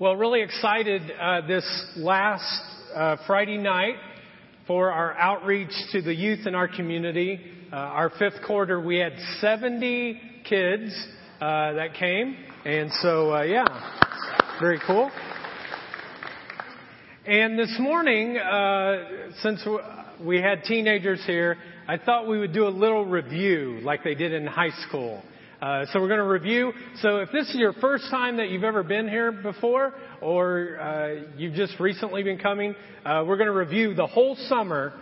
Well, really excited uh, this last uh, Friday night for our outreach to the youth in our community. Uh, our fifth quarter, we had 70 kids uh, that came, and so uh, yeah, very cool. And this morning, uh, since we had teenagers here, I thought we would do a little review like they did in high school. Uh, so we're going to review. So if this is your first time that you've ever been here before, or uh, you've just recently been coming, uh, we're going to review the whole summer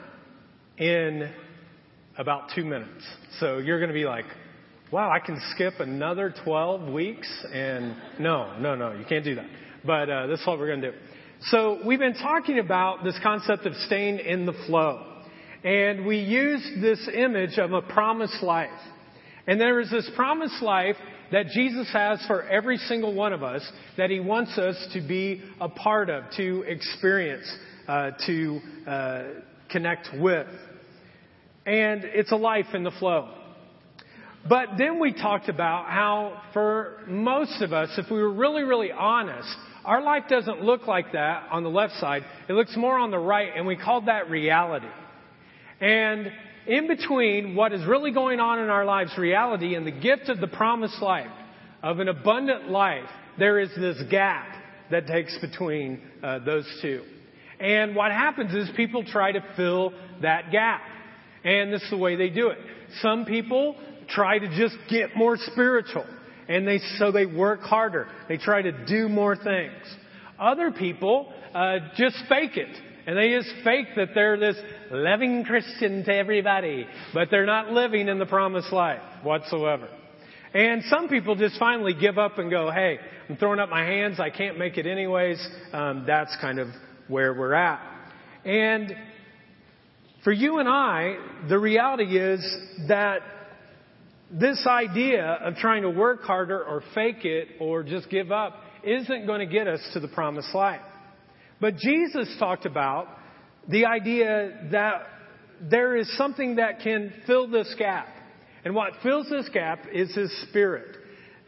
in about two minutes. So you're going to be like, wow, I can skip another 12 weeks? And no, no, no, you can't do that. But uh, this is what we're going to do. So we've been talking about this concept of staying in the flow. And we used this image of a promised life. And there is this promised life that Jesus has for every single one of us that He wants us to be a part of, to experience, uh, to uh, connect with. And it's a life in the flow. But then we talked about how for most of us, if we were really, really honest, our life doesn't look like that on the left side. It looks more on the right, and we called that reality. And in between what is really going on in our lives, reality, and the gift of the promised life, of an abundant life, there is this gap that takes between uh, those two. And what happens is people try to fill that gap. And this is the way they do it. Some people try to just get more spiritual. And they, so they work harder. They try to do more things. Other people, uh, just fake it. And they just fake that they're this loving Christian to everybody, but they're not living in the promised life whatsoever. And some people just finally give up and go, hey, I'm throwing up my hands. I can't make it anyways. Um, that's kind of where we're at. And for you and I, the reality is that this idea of trying to work harder or fake it or just give up isn't going to get us to the promised life. But Jesus talked about the idea that there is something that can fill this gap. And what fills this gap is His Spirit.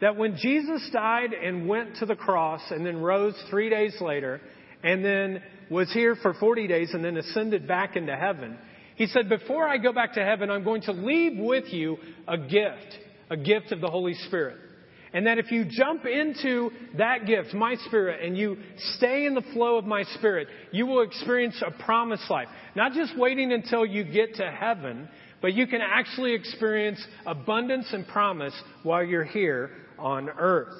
That when Jesus died and went to the cross and then rose three days later and then was here for 40 days and then ascended back into heaven, He said, before I go back to heaven, I'm going to leave with you a gift, a gift of the Holy Spirit. And that if you jump into that gift, my spirit, and you stay in the flow of my spirit, you will experience a promised life. Not just waiting until you get to heaven, but you can actually experience abundance and promise while you're here on earth.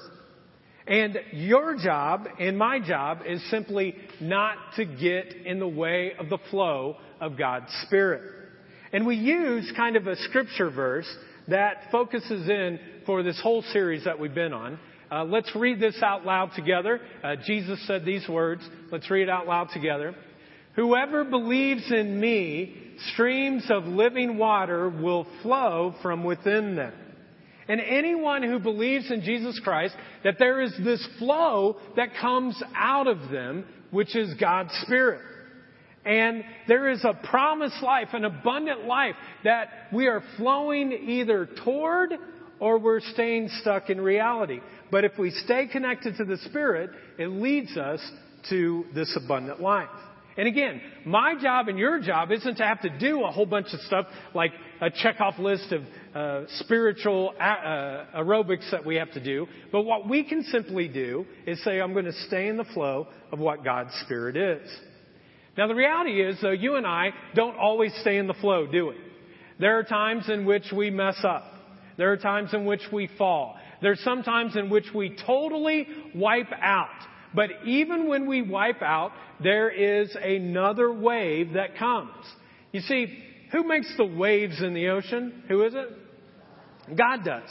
And your job and my job is simply not to get in the way of the flow of God's Spirit. And we use kind of a scripture verse that focuses in for this whole series that we've been on. Uh, let's read this out loud together. Uh, Jesus said these words. Let's read it out loud together. Whoever believes in me, streams of living water will flow from within them. And anyone who believes in Jesus Christ, that there is this flow that comes out of them, which is God's Spirit. And there is a promised life, an abundant life that we are flowing either toward or we're staying stuck in reality. But if we stay connected to the Spirit, it leads us to this abundant life. And again, my job and your job isn't to have to do a whole bunch of stuff like a check-off list of uh, spiritual uh, aerobics that we have to do. But what we can simply do is say, I'm going to stay in the flow of what God's Spirit is. Now, the reality is, though, you and I don't always stay in the flow, do we? There are times in which we mess up. There are times in which we fall. There's some times in which we totally wipe out. But even when we wipe out, there is another wave that comes. You see, who makes the waves in the ocean? Who is it? God does.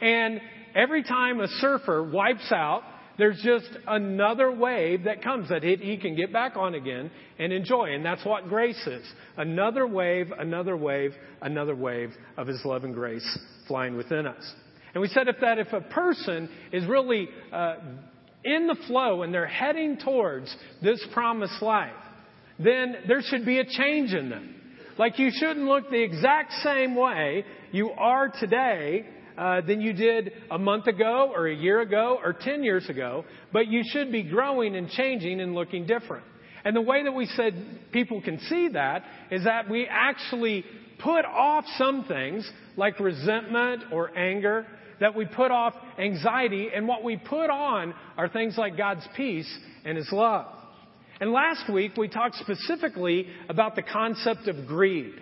And every time a surfer wipes out, there's just another wave that comes that he can get back on again and enjoy. And that's what grace is. Another wave, another wave, another wave of his love and grace flying within us. And we said if that if a person is really uh, in the flow and they're heading towards this promised life, then there should be a change in them. Like you shouldn't look the exact same way you are today uh, than you did a month ago or a year ago or 10 years ago, but you should be growing and changing and looking different. And the way that we said people can see that is that we actually put off some things like resentment or anger, that we put off anxiety, and what we put on are things like God's peace and His love. And last week we talked specifically about the concept of greed.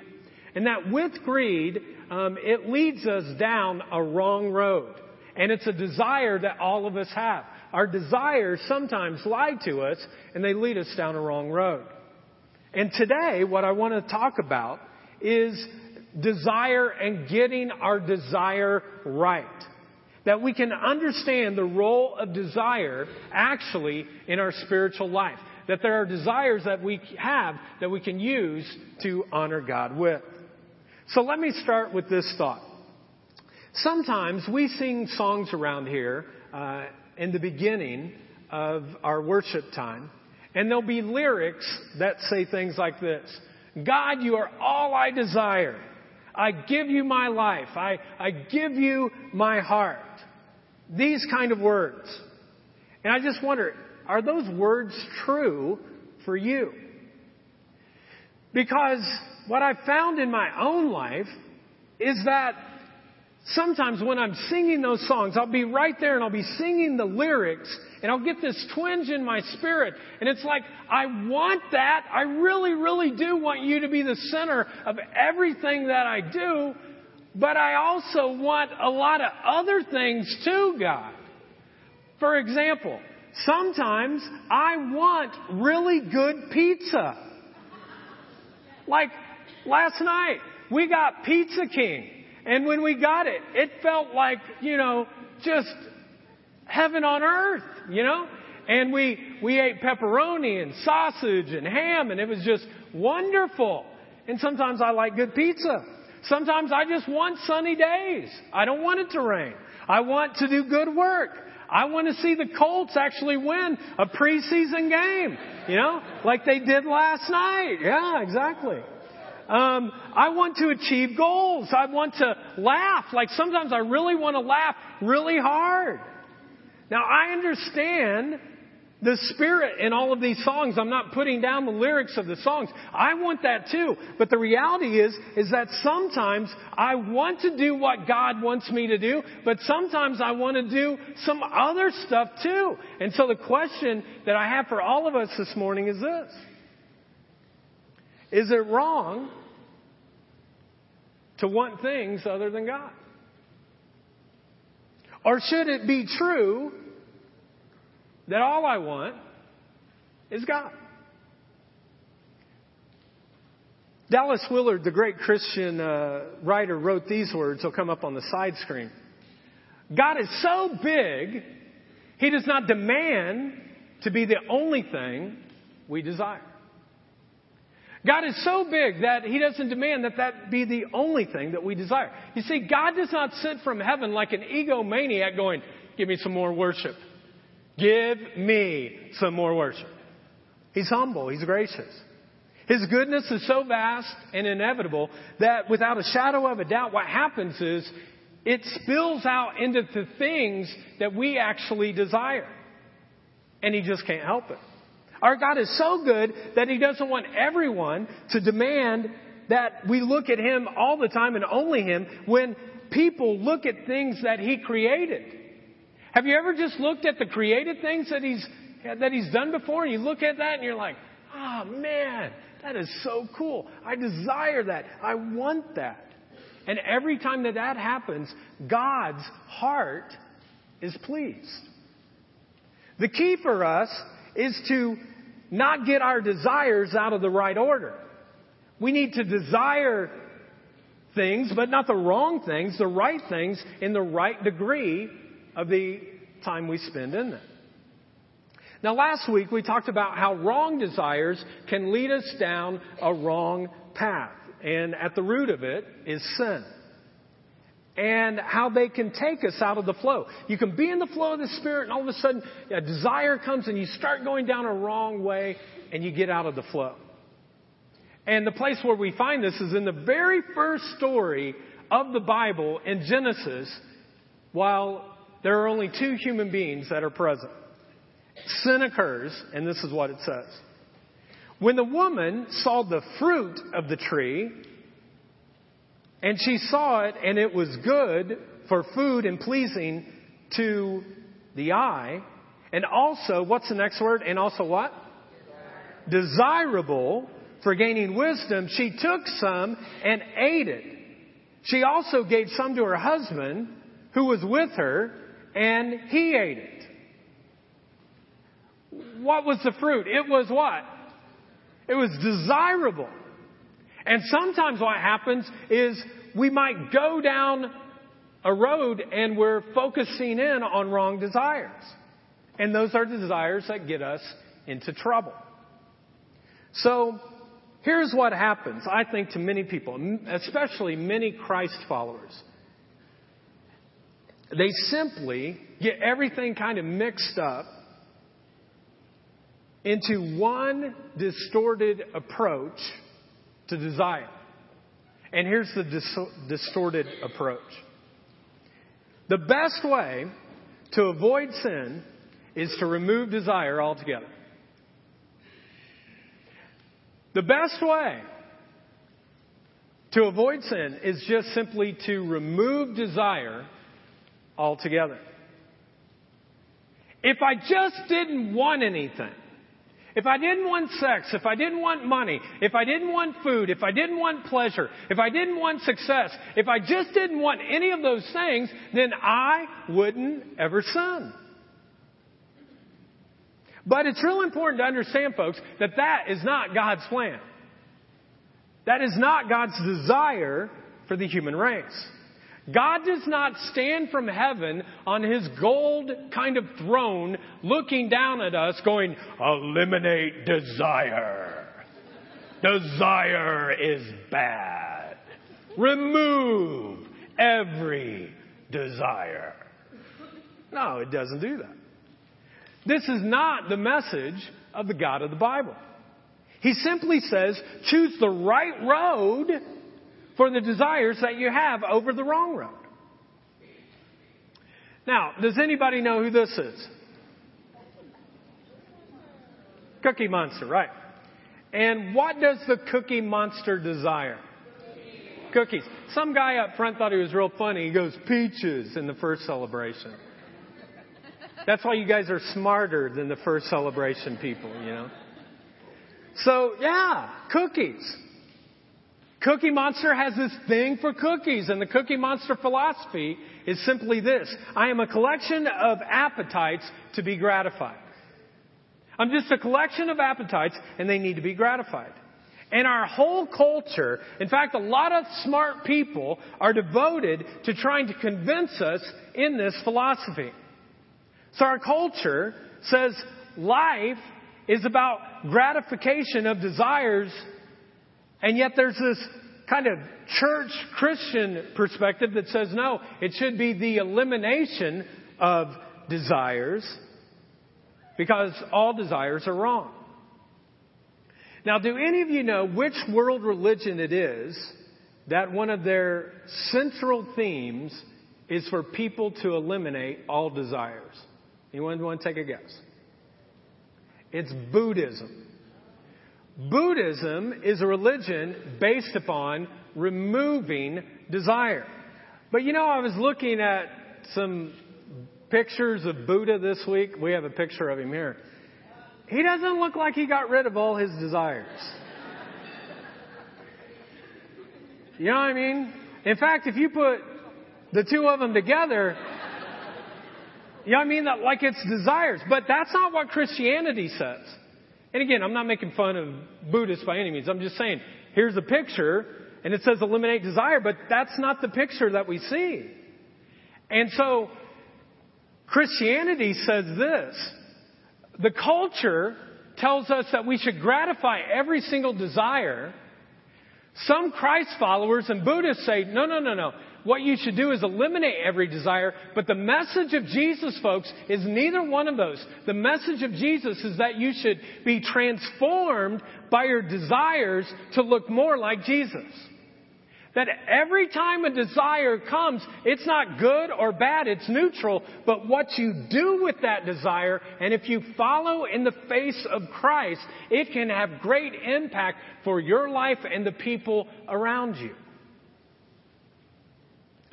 And that with greed, um, it leads us down a wrong road. And it's a desire that all of us have. Our desires sometimes lie to us and they lead us down a wrong road. And today, what I want to talk about is desire and getting our desire right. That we can understand the role of desire actually in our spiritual life. That there are desires that we have that we can use to honor God with. So let me start with this thought. Sometimes we sing songs around here uh, in the beginning of our worship time, and there'll be lyrics that say things like this God, you are all I desire. I give you my life. I, I give you my heart. These kind of words. And I just wonder, are those words true for you? Because what I've found in my own life is that sometimes when I'm singing those songs, I'll be right there and I'll be singing the lyrics and I'll get this twinge in my spirit. And it's like, I want that. I really, really do want you to be the center of everything that I do. But I also want a lot of other things too, God. For example, sometimes I want really good pizza. Like last night, we got Pizza King. And when we got it, it felt like, you know, just heaven on earth, you know? And we, we ate pepperoni and sausage and ham and it was just wonderful. And sometimes I like good pizza. Sometimes I just want sunny days. I don't want it to rain. I want to do good work. I want to see the Colts actually win a preseason game, you know, like they did last night. Yeah, exactly. Um, I want to achieve goals. I want to laugh. Like sometimes I really want to laugh really hard. Now I understand the spirit in all of these songs. I'm not putting down the lyrics of the songs. I want that too. But the reality is, is that sometimes I want to do what God wants me to do, but sometimes I want to do some other stuff too. And so the question that I have for all of us this morning is this. Is it wrong to want things other than God? Or should it be true that all I want is God? Dallas Willard, the great Christian uh, writer, wrote these words. They'll come up on the side screen. God is so big, He does not demand to be the only thing we desire. God is so big that He doesn't demand that that be the only thing that we desire. You see, God does not sit from heaven like an egomaniac going, give me some more worship. Give me some more worship. He's humble. He's gracious. His goodness is so vast and inevitable that without a shadow of a doubt, what happens is it spills out into the things that we actually desire. And He just can't help it. Our God is so good that He doesn't want everyone to demand that we look at Him all the time and only Him when people look at things that He created. Have you ever just looked at the created things that He's, that He's done before and you look at that and you're like, oh man, that is so cool. I desire that. I want that. And every time that that happens, God's heart is pleased. The key for us is to not get our desires out of the right order. We need to desire things, but not the wrong things, the right things in the right degree of the time we spend in them. Now last week we talked about how wrong desires can lead us down a wrong path. And at the root of it is sin and how they can take us out of the flow. You can be in the flow of the Spirit and all of a sudden a desire comes and you start going down a wrong way and you get out of the flow. And the place where we find this is in the very first story of the Bible in Genesis while there are only two human beings that are present. Sin occurs, and this is what it says. When the woman saw the fruit of the tree, and she saw it, and it was good for food and pleasing to the eye, and also, what's the next word? And also what? Desirable for gaining wisdom, she took some and ate it. She also gave some to her husband who was with her, and he ate it. What was the fruit? It was what? It was desirable. And sometimes what happens is we might go down a road and we're focusing in on wrong desires. And those are desires that get us into trouble. So, here's what happens, I think, to many people, especially many Christ followers. They simply get everything kind of mixed up into one distorted approach to desire. And here's the dis- distorted approach. The best way to avoid sin is to remove desire altogether. The best way to avoid sin is just simply to remove desire altogether. If I just didn't want anything, if I didn't want sex, if I didn't want money, if I didn't want food, if I didn't want pleasure, if I didn't want success, if I just didn't want any of those things, then I wouldn't ever sin. But it's real important to understand, folks, that that is not God's plan. That is not God's desire for the human race. God does not stand from heaven on his gold kind of throne looking down at us going, eliminate desire. Desire is bad. Remove every desire. No, it doesn't do that. This is not the message of the God of the Bible. He simply says, choose the right road for the desires that you have over the wrong road. Now, does anybody know who this is? Cookie Monster, right. And what does the Cookie Monster desire? Cookies. Some guy up front thought he was real funny. He goes, peaches in the first celebration. That's why you guys are smarter than the first celebration people, you know. So, yeah, cookies. Cookie Monster has this thing for cookies, and the Cookie Monster philosophy is simply this. I am a collection of appetites to be gratified. I'm just a collection of appetites, and they need to be gratified. And our whole culture, in fact, a lot of smart people are devoted to trying to convince us in this philosophy. So our culture says life is about gratification of desires, and yet there's this kind of church Christian perspective that says no, it should be the elimination of desires because all desires are wrong. Now, do any of you know which world religion it is that one of their central themes is for people to eliminate all desires? Anyone want to take a guess? It's Buddhism. Buddhism is a religion based upon removing desire. But you know, I was looking at some pictures of Buddha this week. We have a picture of him here. He doesn't look like he got rid of all his desires. You know what I mean? In fact, if you put the two of them together, you know what I mean? Like it's desires. But that's not what Christianity says. And again, I'm not making fun of Buddhists by any means. I'm just saying, here's a picture, and it says eliminate desire, but that's not the picture that we see. And so, Christianity says this. The culture tells us that we should gratify every single desire. Some Christ followers and Buddhists say, no, no, no, no what you should do is eliminate every desire. But the message of Jesus, folks, is neither one of those. The message of Jesus is that you should be transformed by your desires to look more like Jesus. That every time a desire comes, it's not good or bad, it's neutral, but what you do with that desire, and if you follow in the face of Christ, it can have great impact for your life and the people around you.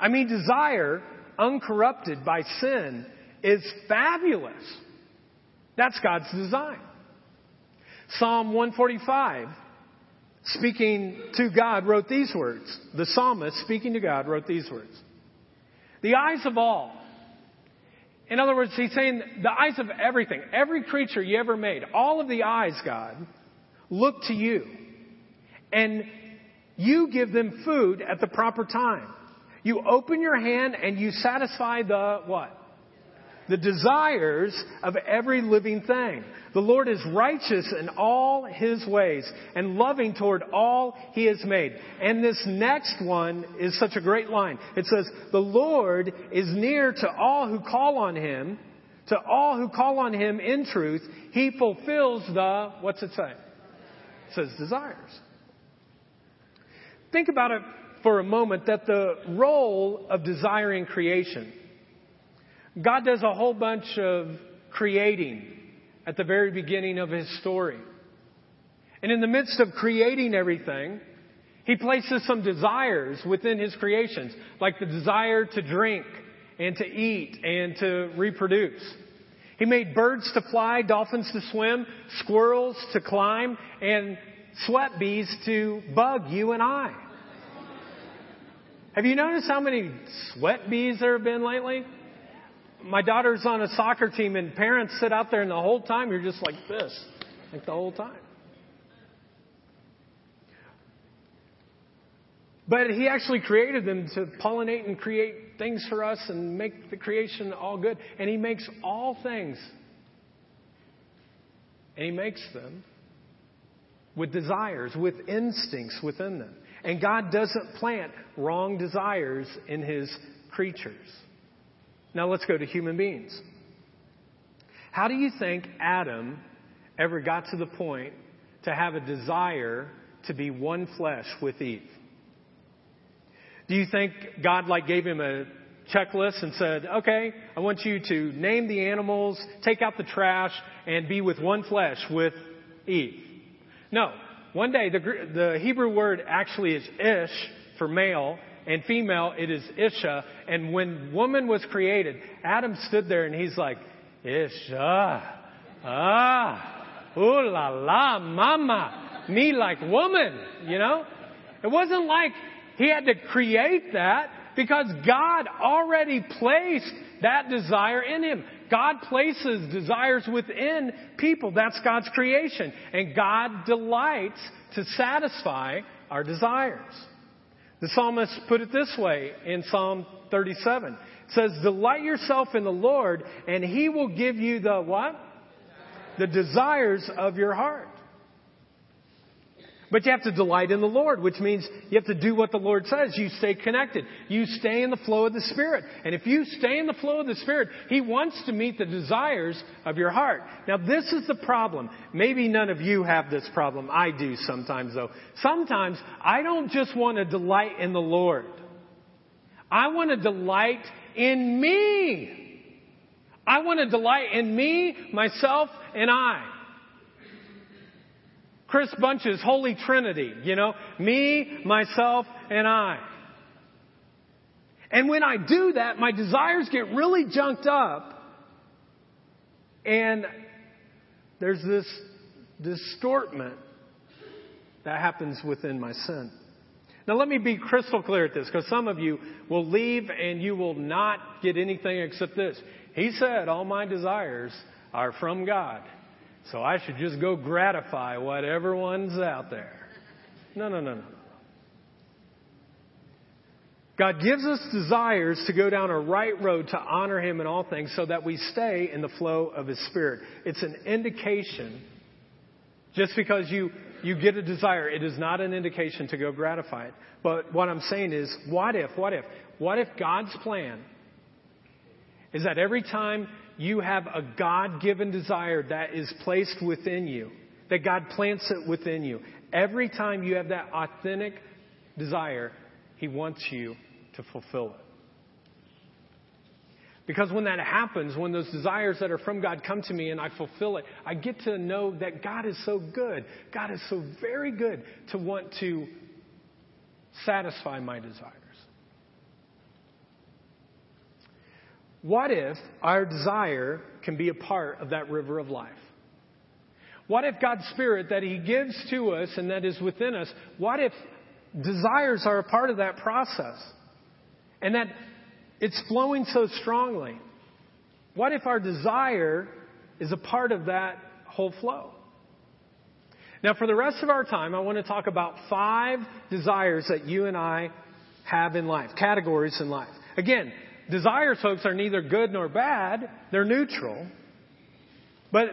I mean, desire, uncorrupted by sin, is fabulous. That's God's design. Psalm 145, speaking to God, wrote these words. The psalmist, speaking to God, wrote these words. The eyes of all. In other words, he's saying the eyes of everything, every creature you ever made, all of the eyes, God, look to you. And you give them food at the proper time. You open your hand and you satisfy the what? The desires of every living thing. The Lord is righteous in all His ways and loving toward all He has made. And this next one is such a great line. It says, the Lord is near to all who call on Him, to all who call on Him in truth. He fulfills the, what's it say? It says desires. Think about it for a moment that the role of desiring creation, God does a whole bunch of creating at the very beginning of his story. And in the midst of creating everything, he places some desires within his creations, like the desire to drink and to eat and to reproduce. He made birds to fly, dolphins to swim, squirrels to climb, and sweat bees to bug you and I. Have you noticed how many sweat bees there have been lately? My daughter's on a soccer team and parents sit out there and the whole time you're just like this, like the whole time. But he actually created them to pollinate and create things for us and make the creation all good. And he makes all things. And he makes them with desires, with instincts within them. And God doesn't plant wrong desires in his creatures. Now let's go to human beings. How do you think Adam ever got to the point to have a desire to be one flesh with Eve? Do you think God like gave him a checklist and said, okay, I want you to name the animals, take out the trash, and be with one flesh with Eve? No. One day, the, the Hebrew word actually is ish for male, and female, it is Isha. And when woman was created, Adam stood there and he's like, Isha. Ah. Ooh la la, mama. Me like woman, you know? It wasn't like he had to create that because God already placed that desire in him. God places desires within people. That's God's creation. And God delights to satisfy our desires. The psalmist put it this way in Psalm 37. It says, delight yourself in the Lord and he will give you the what? The desires of your heart. But you have to delight in the Lord, which means you have to do what the Lord says. You stay connected. You stay in the flow of the Spirit. And if you stay in the flow of the Spirit, He wants to meet the desires of your heart. Now this is the problem. Maybe none of you have this problem. I do sometimes though. Sometimes I don't just want to delight in the Lord. I want to delight in me. I want to delight in me, myself, and I. Chris Bunch's Holy Trinity, you know, me, myself, and I. And when I do that, my desires get really junked up, and there's this distortment that happens within my sin. Now let me be crystal clear at this, because some of you will leave and you will not get anything except this. He said, all my desires are from God. So I should just go gratify whatever one's out there. No, no, no, no. God gives us desires to go down a right road to honor Him in all things so that we stay in the flow of His Spirit. It's an indication. Just because you, you get a desire, it is not an indication to go gratify it. But what I'm saying is, what if, what if, what if God's plan is that every time you have a God given desire that is placed within you, that God plants it within you. Every time you have that authentic desire, He wants you to fulfill it. Because when that happens, when those desires that are from God come to me and I fulfill it, I get to know that God is so good. God is so very good to want to satisfy my desires. What if our desire can be a part of that river of life? What if God's Spirit that He gives to us and that is within us, what if desires are a part of that process? And that it's flowing so strongly. What if our desire is a part of that whole flow? Now, for the rest of our time, I want to talk about five desires that you and I have in life, categories in life. Again, desires, folks, are neither good nor bad, they're neutral. But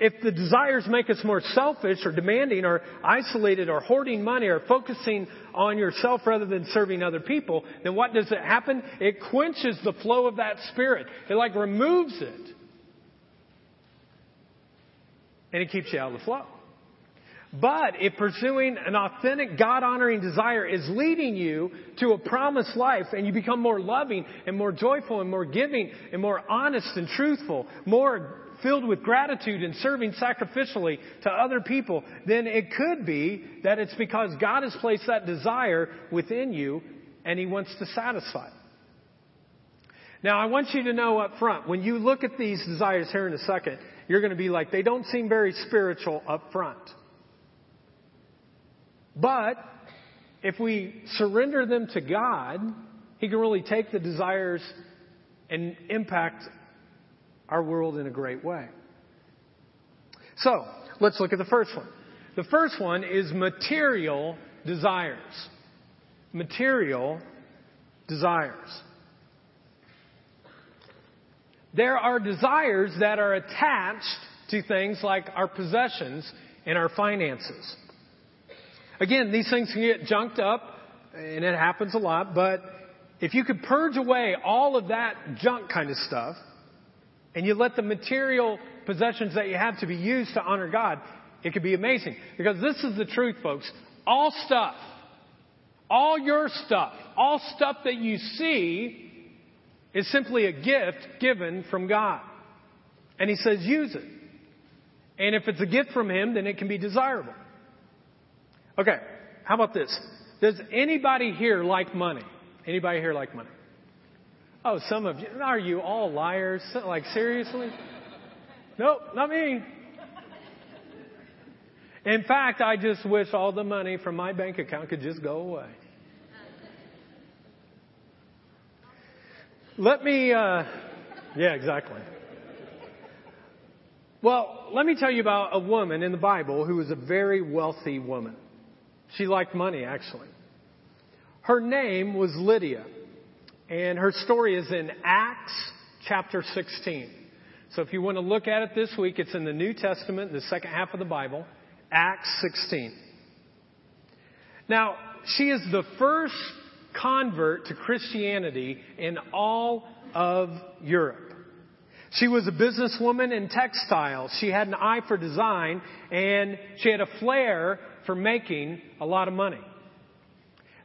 if the desires make us more selfish or demanding or isolated or hoarding money or focusing on yourself rather than serving other people, then what does it happen? It quenches the flow of that spirit. It like removes it. And it keeps you out of the flow. But if pursuing an authentic, God honoring desire is leading you to a promised life and you become more loving and more joyful and more giving and more honest and truthful, more filled with gratitude and serving sacrificially to other people, then it could be that it's because God has placed that desire within you and He wants to satisfy it. Now, I want you to know up front, when you look at these desires here in a second, you're going to be like, they don't seem very spiritual up front. But if we surrender them to God, He can really take the desires and impact our world in a great way. So, let's look at the first one. The first one is material desires. Material desires. There are desires that are attached to things like our possessions and our finances. Again, these things can get junked up, and it happens a lot, but if you could purge away all of that junk kind of stuff, and you let the material possessions that you have to be used to honor God, it could be amazing. Because this is the truth, folks. All stuff, all your stuff, all stuff that you see is simply a gift given from God. And He says use it. And if it's a gift from Him, then it can be desirable. Okay, how about this? Does anybody here like money? Anybody here like money? Oh, some of you. Are you all liars? Like, seriously? Nope, not me. In fact, I just wish all the money from my bank account could just go away. Let me, uh, yeah, exactly. Well, let me tell you about a woman in the Bible who was a very wealthy woman. She liked money, actually. Her name was Lydia. And her story is in Acts chapter 16. So if you want to look at it this week, it's in the New Testament, the second half of the Bible, Acts 16. Now, she is the first convert to Christianity in all of Europe. She was a businesswoman in textiles. She had an eye for design and she had a flair for making a lot of money.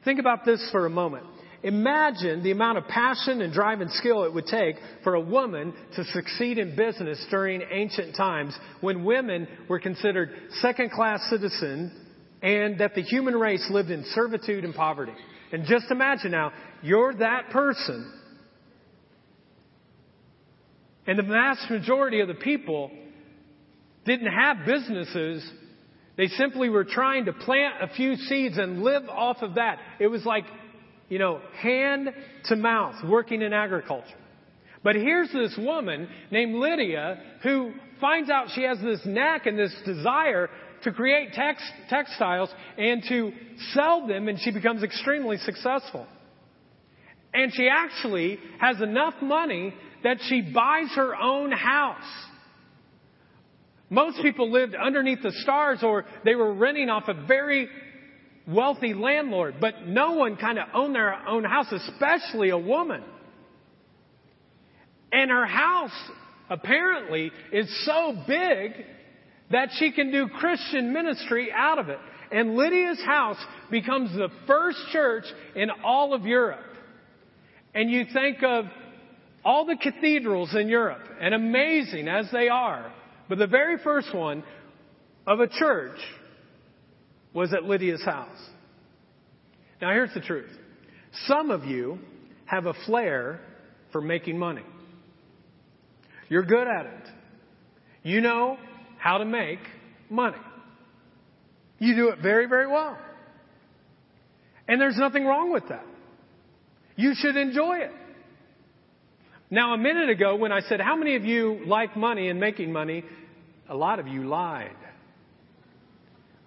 Think about this for a moment. Imagine the amount of passion and drive and skill it would take for a woman to succeed in business during ancient times when women were considered second class citizens and that the human race lived in servitude and poverty. And just imagine now, you're that person. And the vast majority of the people didn't have businesses. They simply were trying to plant a few seeds and live off of that. It was like you know, hand to mouth, working in agriculture. But here's this woman named Lydia who finds out she has this knack and this desire to create text, textiles and to sell them, and she becomes extremely successful. And she actually has enough money that she buys her own house. Most people lived underneath the stars or they were renting off a very wealthy landlord, but no one kind of owned their own house, especially a woman. And her house apparently is so big that she can do Christian ministry out of it. and Lydia's house becomes the first church in all of Europe. And you think of all the cathedrals in Europe, and amazing as they are, but the very first one of a church was at Lydia's house. Now here's the truth. Some of you have a flair for making money. You're good at it. You know how to make money. You do it very, very well. And there's nothing wrong with that. You should enjoy it. Now, a minute ago, when I said, How many of you like money and making money? A lot of you lied.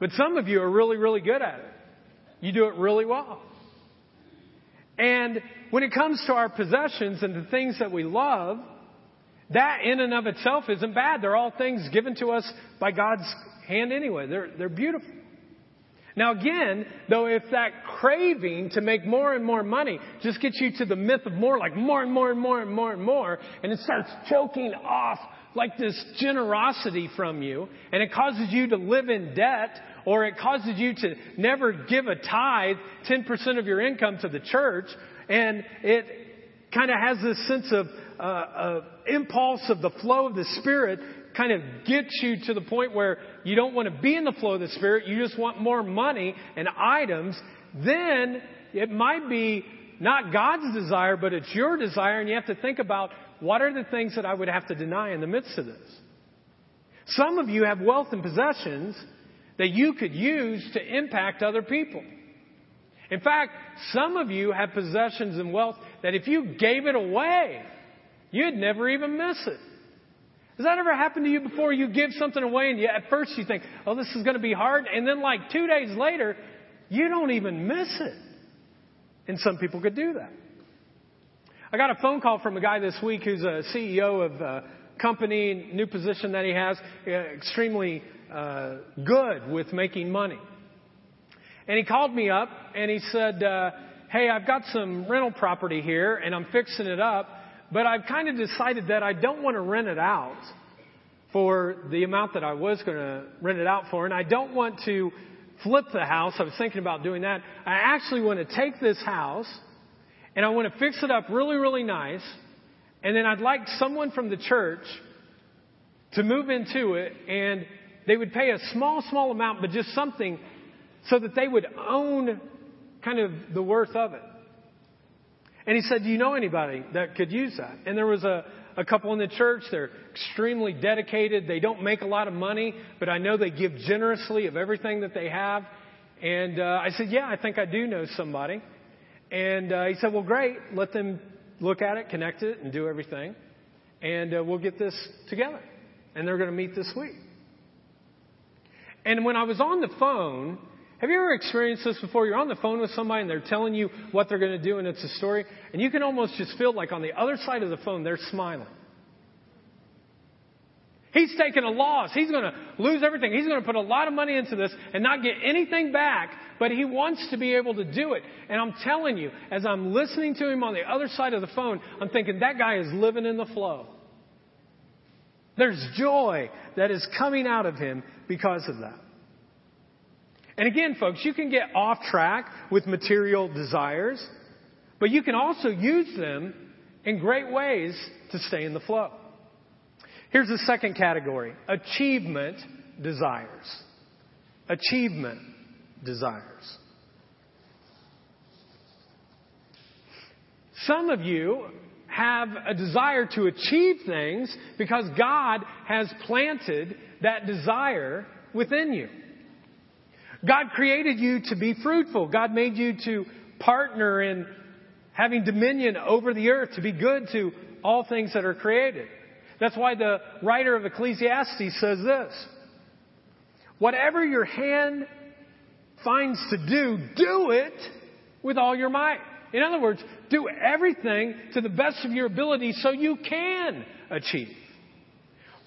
But some of you are really, really good at it. You do it really well. And when it comes to our possessions and the things that we love, that in and of itself isn't bad. They're all things given to us by God's hand anyway. They're, they're beautiful. Now again, though, if that craving to make more and more money just gets you to the myth of more, like more and more and more and more and more, and it starts choking off like this generosity from you, and it causes you to live in debt, or it causes you to never give a tithe, 10% of your income to the church, and it kind of has this sense of uh, uh, impulse of the flow of the Spirit kind of gets you to the point where you don't want to be in the flow of the Spirit, you just want more money and items, then it might be not God's desire, but it's your desire, and you have to think about what are the things that I would have to deny in the midst of this. Some of you have wealth and possessions that you could use to impact other people. In fact, some of you have possessions and wealth that if you gave it away, you'd never even miss it. Has that ever happened to you before? You give something away and you, at first you think, oh, this is going to be hard. And then like two days later, you don't even miss it. And some people could do that. I got a phone call from a guy this week who's a CEO of a company, new position that he has, uh, extremely uh, good with making money. And he called me up and he said, uh, hey, I've got some rental property here and I'm fixing it up but I've kind of decided that I don't want to rent it out for the amount that I was going to rent it out for, and I don't want to flip the house. I was thinking about doing that. I actually want to take this house and I want to fix it up really, really nice, and then I'd like someone from the church to move into it and they would pay a small, small amount, but just something so that they would own kind of the worth of it. And he said, Do you know anybody that could use that? And there was a, a couple in the church. They're extremely dedicated. They don't make a lot of money, but I know they give generously of everything that they have. And uh, I said, Yeah, I think I do know somebody. And uh, he said, Well, great. Let them look at it, connect it, and do everything. And uh, we'll get this together. And they're going to meet this week. And when I was on the phone, have you ever experienced this before? You're on the phone with somebody and they're telling you what they're going to do and it's a story, and you can almost just feel like on the other side of the phone they're smiling. He's taking a loss. He's going to lose everything. He's going to put a lot of money into this and not get anything back, but he wants to be able to do it. And I'm telling you, as I'm listening to him on the other side of the phone, I'm thinking that guy is living in the flow. There's joy that is coming out of him because of that. And again, folks, you can get off track with material desires, but you can also use them in great ways to stay in the flow. Here's the second category achievement desires. Achievement desires. Some of you have a desire to achieve things because God has planted that desire within you. God created you to be fruitful. God made you to partner in having dominion over the earth, to be good to all things that are created. That's why the writer of Ecclesiastes says this. Whatever your hand finds to do, do it with all your might. In other words, do everything to the best of your ability so you can achieve.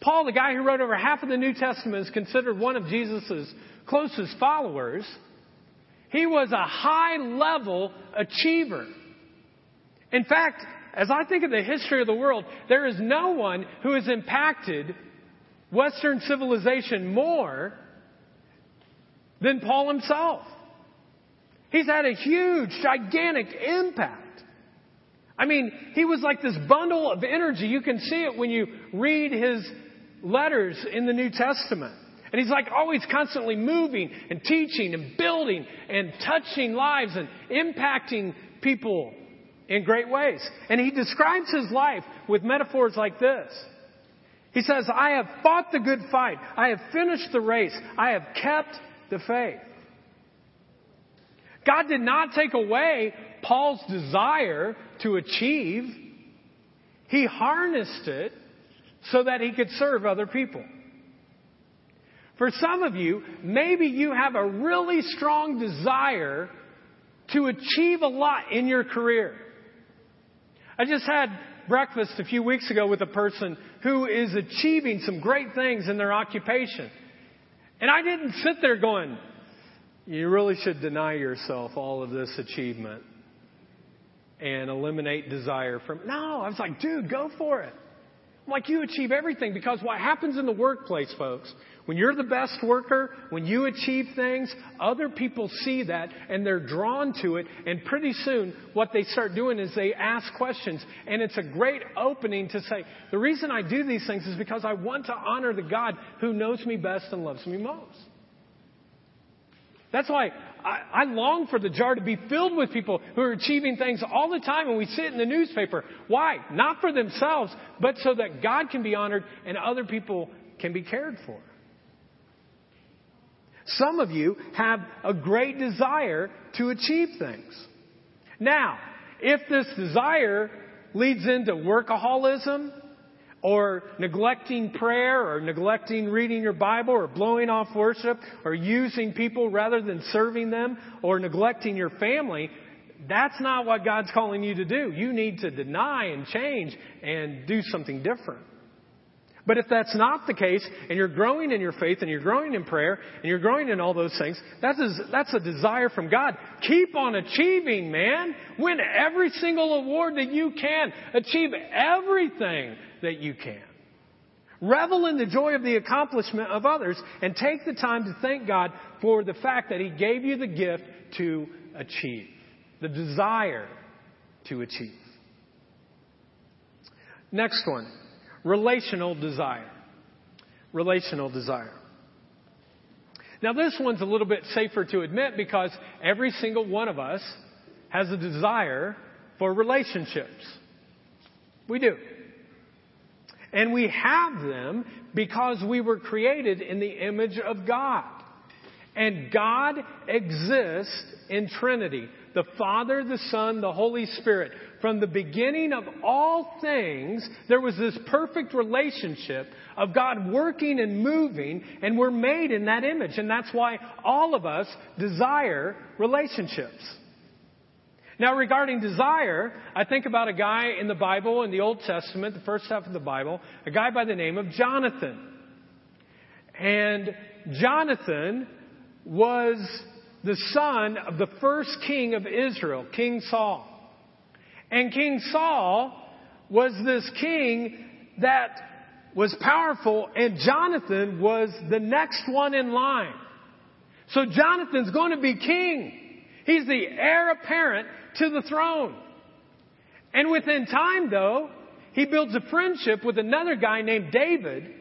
Paul, the guy who wrote over half of the New Testament, is considered one of Jesus' closest followers, he was a high level achiever. In fact, as I think of the history of the world, there is no one who has impacted Western civilization more than Paul himself. He's had a huge, gigantic impact. I mean, he was like this bundle of energy. You can see it when you read his letters in the New Testament. And he's like always constantly moving and teaching and building and touching lives and impacting people in great ways. And he describes his life with metaphors like this. He says, I have fought the good fight. I have finished the race. I have kept the faith. God did not take away Paul's desire to achieve. He harnessed it so that he could serve other people. For some of you, maybe you have a really strong desire to achieve a lot in your career. I just had breakfast a few weeks ago with a person who is achieving some great things in their occupation. And I didn't sit there going, you really should deny yourself all of this achievement and eliminate desire from. No, I was like, dude, go for it. Like, you achieve everything because what happens in the workplace, folks, when you're the best worker, when you achieve things, other people see that and they're drawn to it. And pretty soon, what they start doing is they ask questions. And it's a great opening to say, the reason I do these things is because I want to honor the God who knows me best and loves me most. That's why I, I, long for the jar to be filled with people who are achieving things all the time and we see it in the newspaper. Why? Not for themselves, but so that God can be honored and other people can be cared for. Some of you have a great desire to achieve things. Now, if this desire leads into workaholism, or neglecting prayer, or neglecting reading your Bible, or blowing off worship, or using people rather than serving them, or neglecting your family, that's not what God's calling you to do. You need to deny and change and do something different. But if that's not the case, and you're growing in your faith, and you're growing in prayer, and you're growing in all those things, that's a, that's a desire from God. Keep on achieving, man. Win every single award that you can. Achieve everything that you can. Revel in the joy of the accomplishment of others, and take the time to thank God for the fact that He gave you the gift to achieve, the desire to achieve. Next one. Relational desire. Relational desire. Now, this one's a little bit safer to admit because every single one of us has a desire for relationships. We do. And we have them because we were created in the image of God. And God exists in Trinity the Father, the Son, the Holy Spirit. From the beginning of all things, there was this perfect relationship of God working and moving, and we're made in that image. And that's why all of us desire relationships. Now, regarding desire, I think about a guy in the Bible, in the Old Testament, the first half of the Bible, a guy by the name of Jonathan. And Jonathan was the son of the first king of Israel, King Saul. And King Saul was this king that was powerful, and Jonathan was the next one in line. So Jonathan's going to be king. He's the heir apparent to the throne. And within time, though, he builds a friendship with another guy named David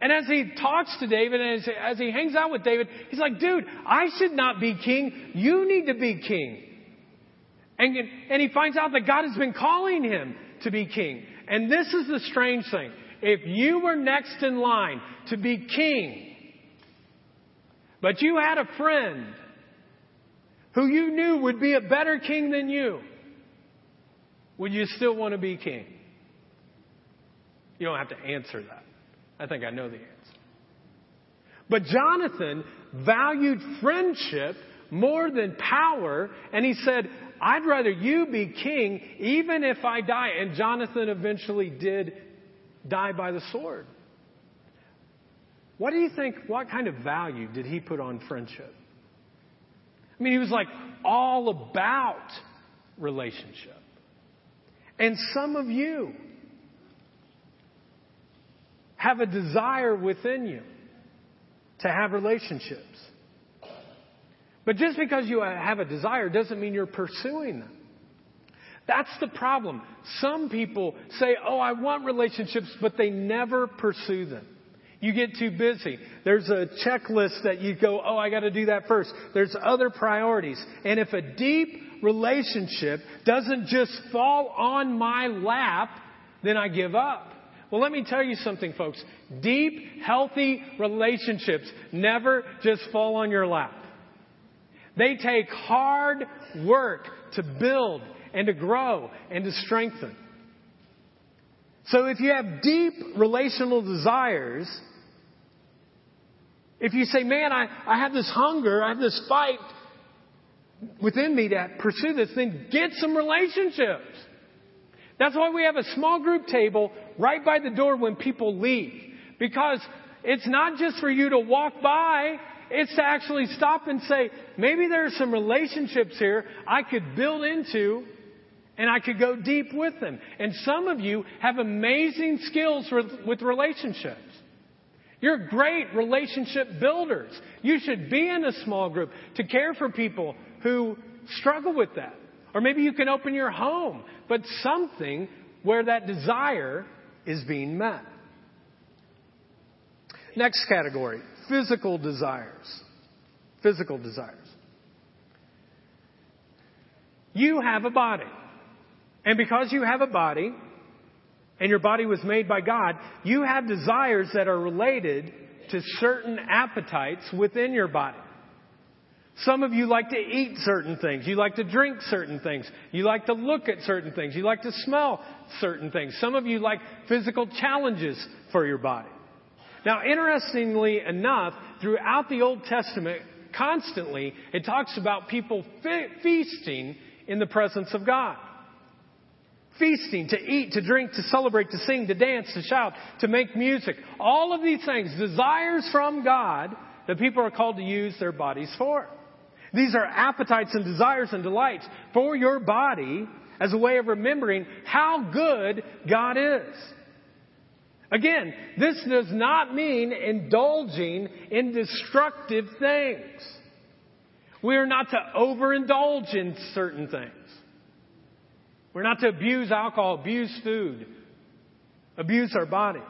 and as he talks to David and as, as he hangs out with David, he's like, dude, I should not be king. You need to be king. And, and he finds out that God has been calling him to be king. And this is the strange thing. If you were next in line to be king, but you had a friend who you knew would be a better king than you, would you still want to be king? You don't have to answer that. I think I know the answer. But Jonathan valued friendship more than power, and he said, I'd rather you be king even if I die. And Jonathan eventually did die by the sword. What do you think, what kind of value did he put on friendship? I mean, he was like all about relationship. And some of you, have a desire within you to have relationships. But just because you uh, have a desire doesn't mean you're pursuing them. That's the problem. Some people say, Oh, I want relationships, but they never pursue them. You get too busy. There's a checklist that you go, Oh, I got to do that first. There's other priorities. And if a deep relationship doesn't just fall on my lap, then I give up. Well, let me tell you something, folks. Deep, healthy relationships never just fall on your lap. They take hard work to build and to grow and to strengthen. So if you have deep relational desires, if you say, man, I, I have this hunger, I have this fight within me to pursue this, then get some relationships. That's why we have a small group table right by the door when people leave. Because it's not just for you to walk by, it's to actually stop and say, maybe there are some relationships here I could build into and I could go deep with them. And some of you have amazing skills with relationships. You're great relationship builders. You should be in a small group to care for people who struggle with that. Or maybe you can open your home, but something where that desire is being met. Next category physical desires. Physical desires. You have a body. And because you have a body, and your body was made by God, you have desires that are related to certain appetites within your body. Some of you like to eat certain things. You like to drink certain things. You like to look at certain things. You like to smell certain things. Some of you like physical challenges for your body. Now, interestingly enough, throughout the Old Testament, constantly, it talks about people fe- feasting in the presence of God. Feasting, to eat, to drink, to celebrate, to sing, to dance, to shout, to make music. All of these things, desires from God that people are called to use their bodies for. These are appetites and desires and delights for your body as a way of remembering how good God is. Again, this does not mean indulging in destructive things. We are not to overindulge in certain things. We're not to abuse alcohol, abuse food, abuse our bodies.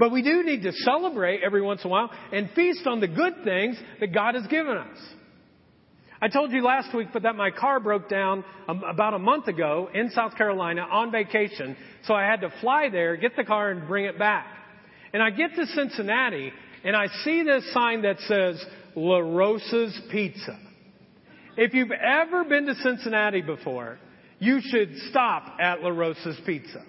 But we do need to celebrate every once in a while and feast on the good things that God has given us. I told you last week that my car broke down um, about a month ago in South Carolina on vacation, so I had to fly there, get the car, and bring it back. And I get to Cincinnati, and I see this sign that says La Rosa's Pizza. If you've ever been to Cincinnati before, you should stop at La Rosa's Pizza.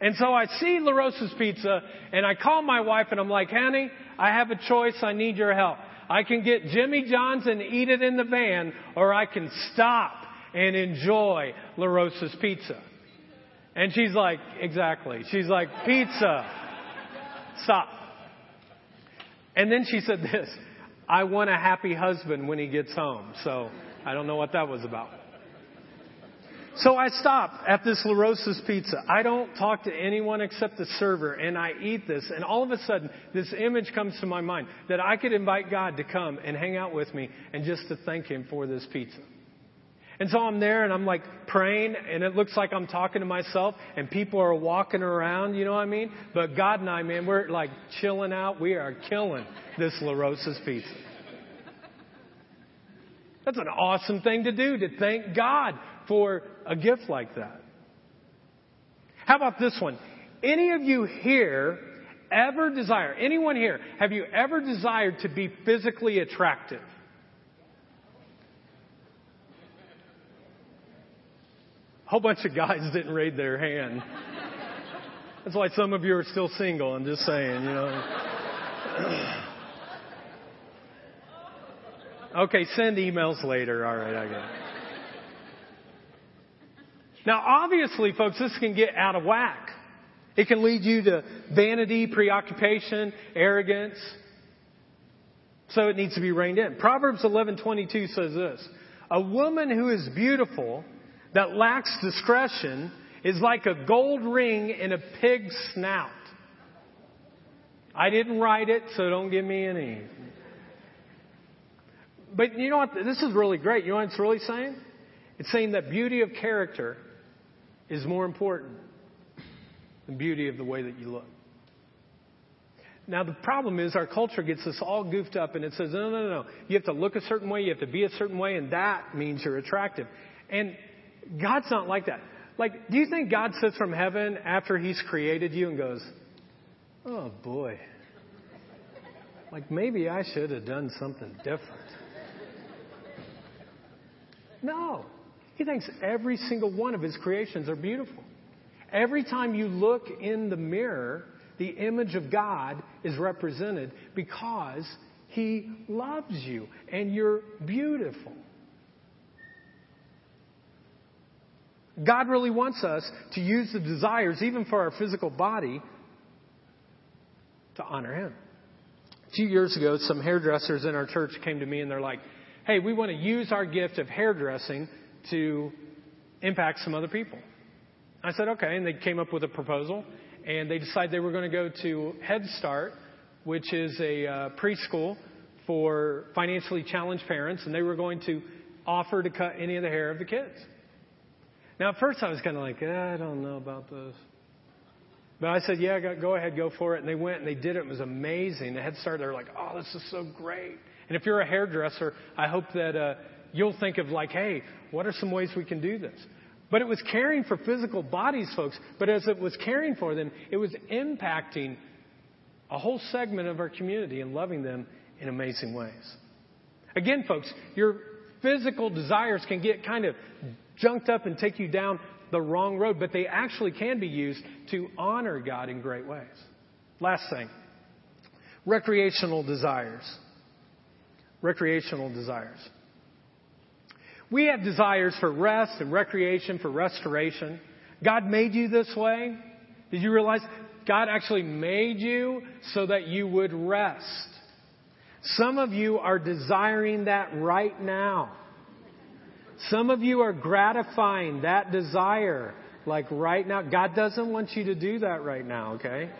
And so I see La Rosa's Pizza, and I call my wife, and I'm like, honey, I have a choice. I need your help. I can get Jimmy John's and eat it in the van, or I can stop and enjoy La Rosa's pizza. And she's like, exactly. She's like, pizza. Stop. And then she said this, I want a happy husband when he gets home. So I don't know what that was about. So I stop at this La Rosa's Pizza. I don't talk to anyone except the server, and I eat this. And all of a sudden, this image comes to my mind that I could invite God to come and hang out with me and just to thank Him for this pizza. And so I'm there and I'm like praying, and it looks like I'm talking to myself, and people are walking around, you know what I mean? But God and I, man, we're like chilling out. We are killing this La Rosa's Pizza. That's an awesome thing to do, to thank God for a gift like that. How about this one? Any of you here ever desire, anyone here, have you ever desired to be physically attractive? A whole bunch of guys didn't raise their hand. That's why some of you are still single. I'm just saying, you know. okay, send emails later. All right, I get it. Now, obviously, folks, this can get out of whack. It can lead you to vanity, preoccupation, arrogance. So it needs to be reined in. Proverbs 11:22 says this: "A woman who is beautiful that lacks discretion is like a gold ring in a pig's snout." I didn't write it, so don't give me any. But you know what? This is really great. You know what it's really saying? It's saying that beauty of character is more important than beauty of the way that you look. Now, the problem is our culture gets us all goofed up and it says, no, no, no, no. You have to look a certain way, you have to be a certain way, and that means you're attractive. And God's not like that. Like, do you think God sits from heaven after He's created you and goes, oh boy, like maybe I should have done something different? No. He thinks every single one of His creations are beautiful. Every time you look in the mirror, the image of God is represented because He loves you and you're beautiful. God really wants us to use the desires, even for our physical body, to honor Him. A few years ago, some hairdressers in our church came to me and they're like, hey, we want to use our gift of hairdressing to impact some other people. I said, okay. And they came up with a proposal and they decided they were going to go to Head Start, which is a uh, preschool for financially challenged parents, and they were going to offer to cut any of the hair of the kids. Now, at first, I was kind of like, I don't know about this. But I said, yeah, go ahead, go for it. And they went and they did it. It was amazing. The Head Start, they were like, oh, this is so great. And if you're a hairdresser, I hope that uh, you'll think of like, hey, what are some ways we can do this? But it was caring for physical bodies, folks. But as it was caring for them, it was impacting a whole segment of our community and loving them in amazing ways. Again, folks, your physical desires can get kind of junked up and take you down the wrong road, but they actually can be used to honor God in great ways. Last thing recreational desires. Recreational desires. We have desires for rest and recreation, for restoration. God made you this way. Did you realize God actually made you so that you would rest? Some of you are desiring that right now. Some of you are gratifying that desire like right now. God doesn't want you to do that right now, okay?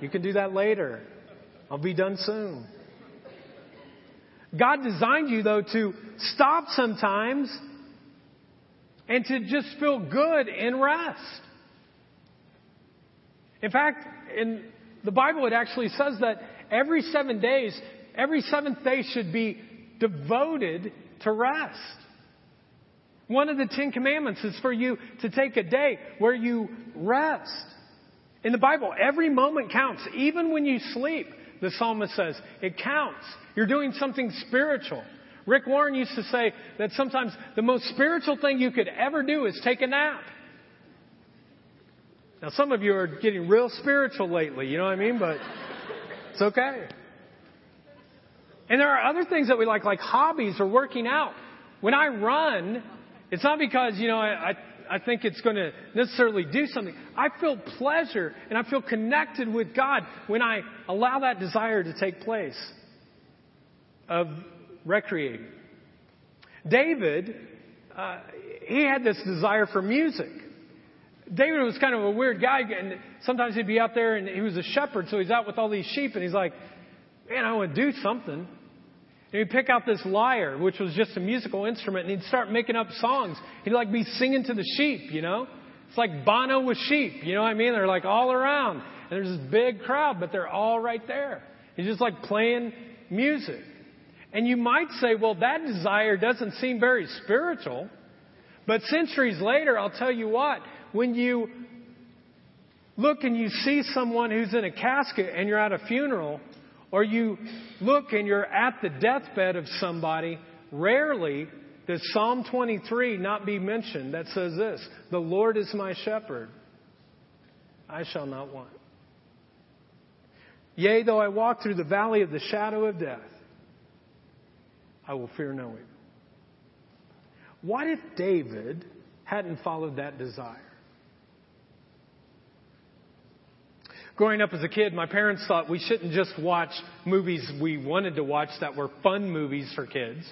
You can do that later. I'll be done soon. God designed you, though, to stop sometimes and to just feel good and rest. In fact, in the Bible, it actually says that every seven days, every seventh day should be devoted to rest. One of the Ten Commandments is for you to take a day where you rest. In the Bible, every moment counts, even when you sleep. The psalmist says, it counts. You're doing something spiritual. Rick Warren used to say that sometimes the most spiritual thing you could ever do is take a nap. Now, some of you are getting real spiritual lately, you know what I mean? But it's okay. And there are other things that we like, like hobbies or working out. When I run, it's not because, you know, I, I think it's going to necessarily do something. I feel pleasure and I feel connected with God when I allow that desire to take place of recreating. David, uh, he had this desire for music. David was kind of a weird guy, and sometimes he'd be out there, and he was a shepherd, so he's out with all these sheep, and he's like, "Man, I want to do something." And he'd pick out this lyre, which was just a musical instrument, and he'd start making up songs. He'd like be singing to the sheep, you know? It's like Bono with sheep, you know what I mean? They're like all around. And there's this big crowd, but they're all right there. He's just like playing music. And you might say, well, that desire doesn't seem very spiritual. But centuries later, I'll tell you what, when you look and you see someone who's in a casket and you're at a funeral, or you look and you're at the deathbed of somebody, rarely does Psalm 23 not be mentioned that says this The Lord is my shepherd, I shall not want. Yea, though I walk through the valley of the shadow of death, I will fear no evil. What if David hadn't followed that desire? Growing up as a kid, my parents thought we shouldn't just watch movies we wanted to watch that were fun movies for kids,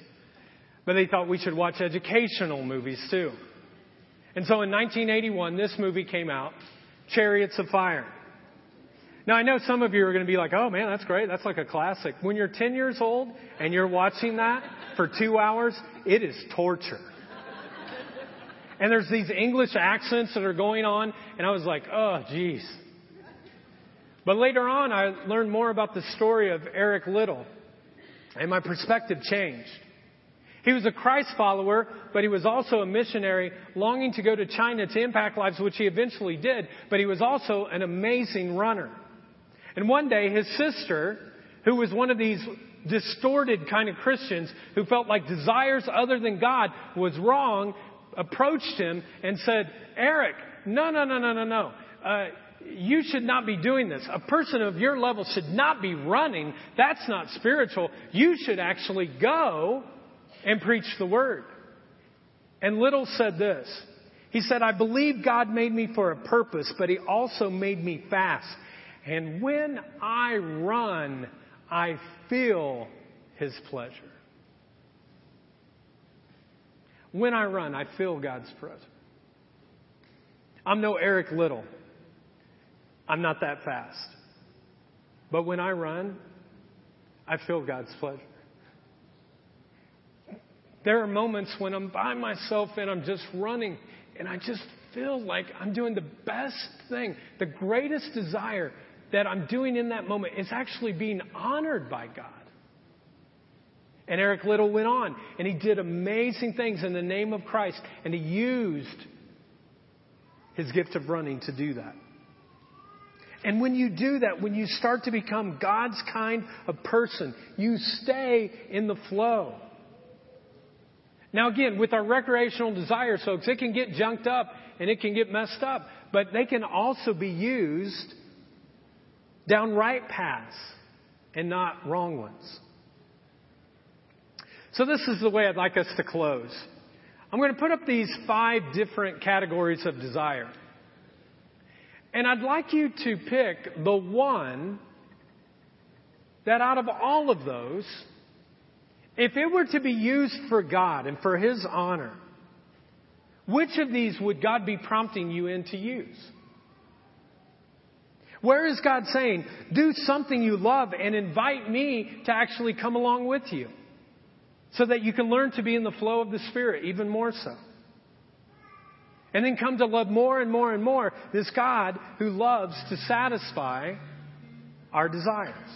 but they thought we should watch educational movies too. And so in 1981, this movie came out, Chariots of Fire. Now I know some of you are going to be like, oh man, that's great. That's like a classic. When you're 10 years old and you're watching that for two hours, it is torture. And there's these English accents that are going on, and I was like, oh, geez. But later on, I learned more about the story of Eric Liddell, and my perspective changed. He was a Christ follower, but he was also a missionary longing to go to China to impact lives, which he eventually did, but he was also an amazing runner. And one day, his sister, who was one of these distorted kind of Christians who felt like desires other than God was wrong, approached him and said, Eric, no, no, no, no, no, no. Uh, you should not be doing this. A person of your level should not be running. That's not spiritual. You should actually go and preach the word. And Liddell said this. He said, I believe God made me for a purpose, but He also made me fast. And when I run, I feel His pleasure. When I run, I feel God's presence. I'm no Eric Liddell. I'm not that fast. But when I run, I feel God's pleasure. There are moments when I'm by myself and I'm just running and I just feel like I'm doing the best thing. The greatest desire that I'm doing in that moment is actually being honored by God. And Eric Liddell went on and he did amazing things in the name of Christ and he used his gift of running to do that. And when you do that, when you start to become God's kind of person, you stay in the flow. Now again, with our recreational desires, folks, it can get junked up and it can get messed up, but they can also be used down right paths and not wrong ones. So this is the way I'd like us to close. I'm going to put up these five different categories of desire. And I'd like you to pick the one that out of all of those, if it were to be used for God and for His honor, which of these would God be prompting you in to use? Where is God saying, do something you love and invite me to actually come along with you so that you can learn to be in the flow of the Spirit even more so? And then come to love more and more and more this God who loves to satisfy our desires.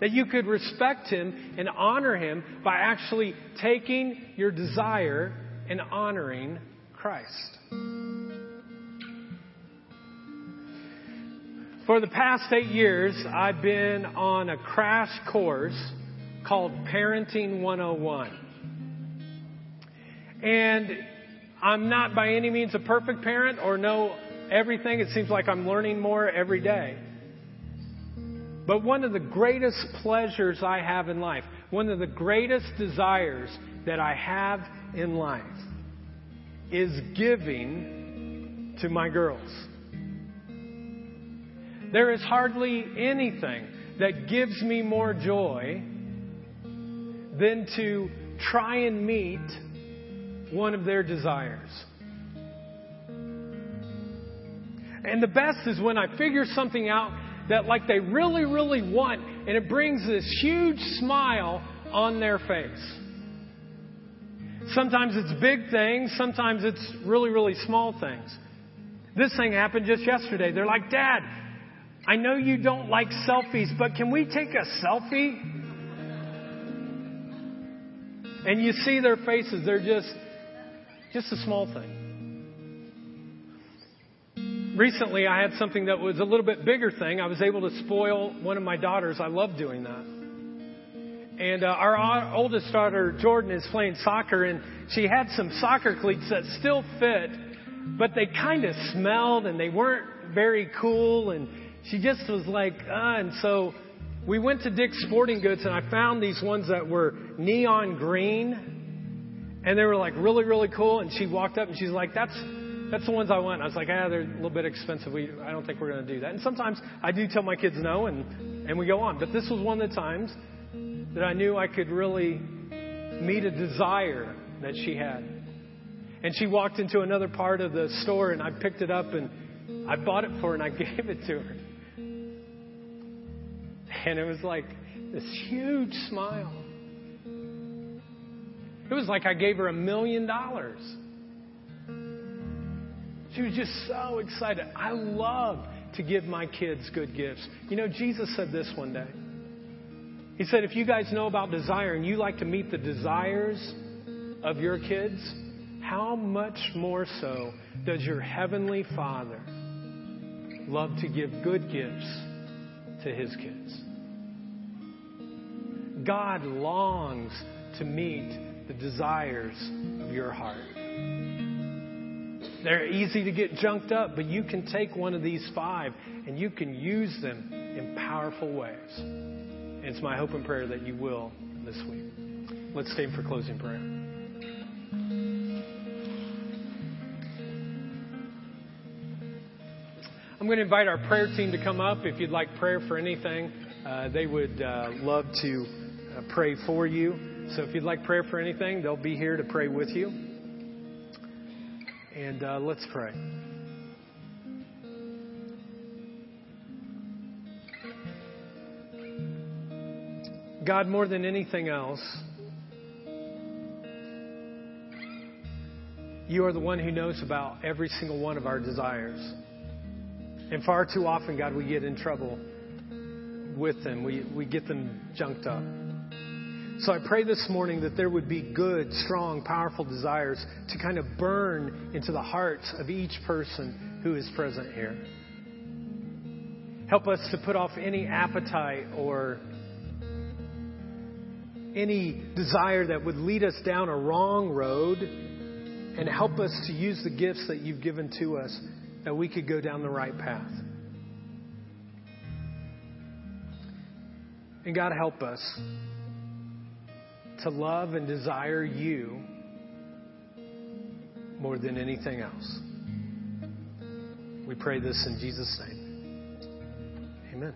That you could respect Him and honor Him by actually taking your desire and honoring Christ. For the past eight years, I've been on a crash course called Parenting 101. And I'm not by any means a perfect parent or know everything. It seems like I'm learning more every day. But one of the greatest pleasures I have in life, one of the greatest desires that I have in life is giving to my girls. There is hardly anything that gives me more joy than to try and meet one of their desires. And the best is when I figure something out that like they really, really want, and it brings this huge smile on their face. Sometimes it's big things, sometimes it's really, really small things. This thing happened just yesterday. They're like, Dad, I know you don't like selfies, but can we take a selfie? And you see their faces, they're just just a small thing. Recently, I had something that was a little bit bigger thing. I was able to spoil one of my daughters. I love doing that. And uh, our oldest daughter, Jordan, is playing soccer, and she had some soccer cleats that still fit, but they kind of smelled and they weren't very cool. And she just was like, uh, and so we went to Dick's Sporting Goods, and I found these ones that were neon green and they were like really, really cool. And she walked up and she's like, that's, that's the ones I want. I was like, ah, they're a little bit expensive. We, I don't think we're going to do that. And sometimes I do tell my kids no and, and we go on. But this was one of the times that I knew I could really meet a desire that she had. And she walked into another part of the store and I picked it up and I bought it for her and I gave it to her. And it was like this huge smile. It was like I gave her a million dollars. She was just so excited. I love to give my kids good gifts. You know, Jesus said this one day. He said, if you guys know about desire and you like to meet the desires of your kids, how much more so does your Heavenly Father love to give good gifts to His kids? God longs to meet the desires of your heart. They're easy to get junked up, but you can take one of these five and you can use them in powerful ways. And it's my hope and prayer that you will this week. Let's stay for closing prayer. I'm going to invite our prayer team to come up. If you'd like prayer for anything, uh, they would uh, love to uh, pray for you. So if you'd like prayer for anything, they'll be here to pray with you. And uh, let's pray. God, more than anything else, you are the one who knows about every single one of our desires. And far too often, God, we get in trouble with them. We, we get them junked up. So I pray this morning that there would be good, strong, powerful desires to kind of burn into the hearts of each person who is present here. Help us to put off any appetite or any desire that would lead us down a wrong road and help us to use the gifts that you've given to us that we could go down the right path. And God, help us to love and desire you more than anything else. We pray this in Jesus' name. Amen.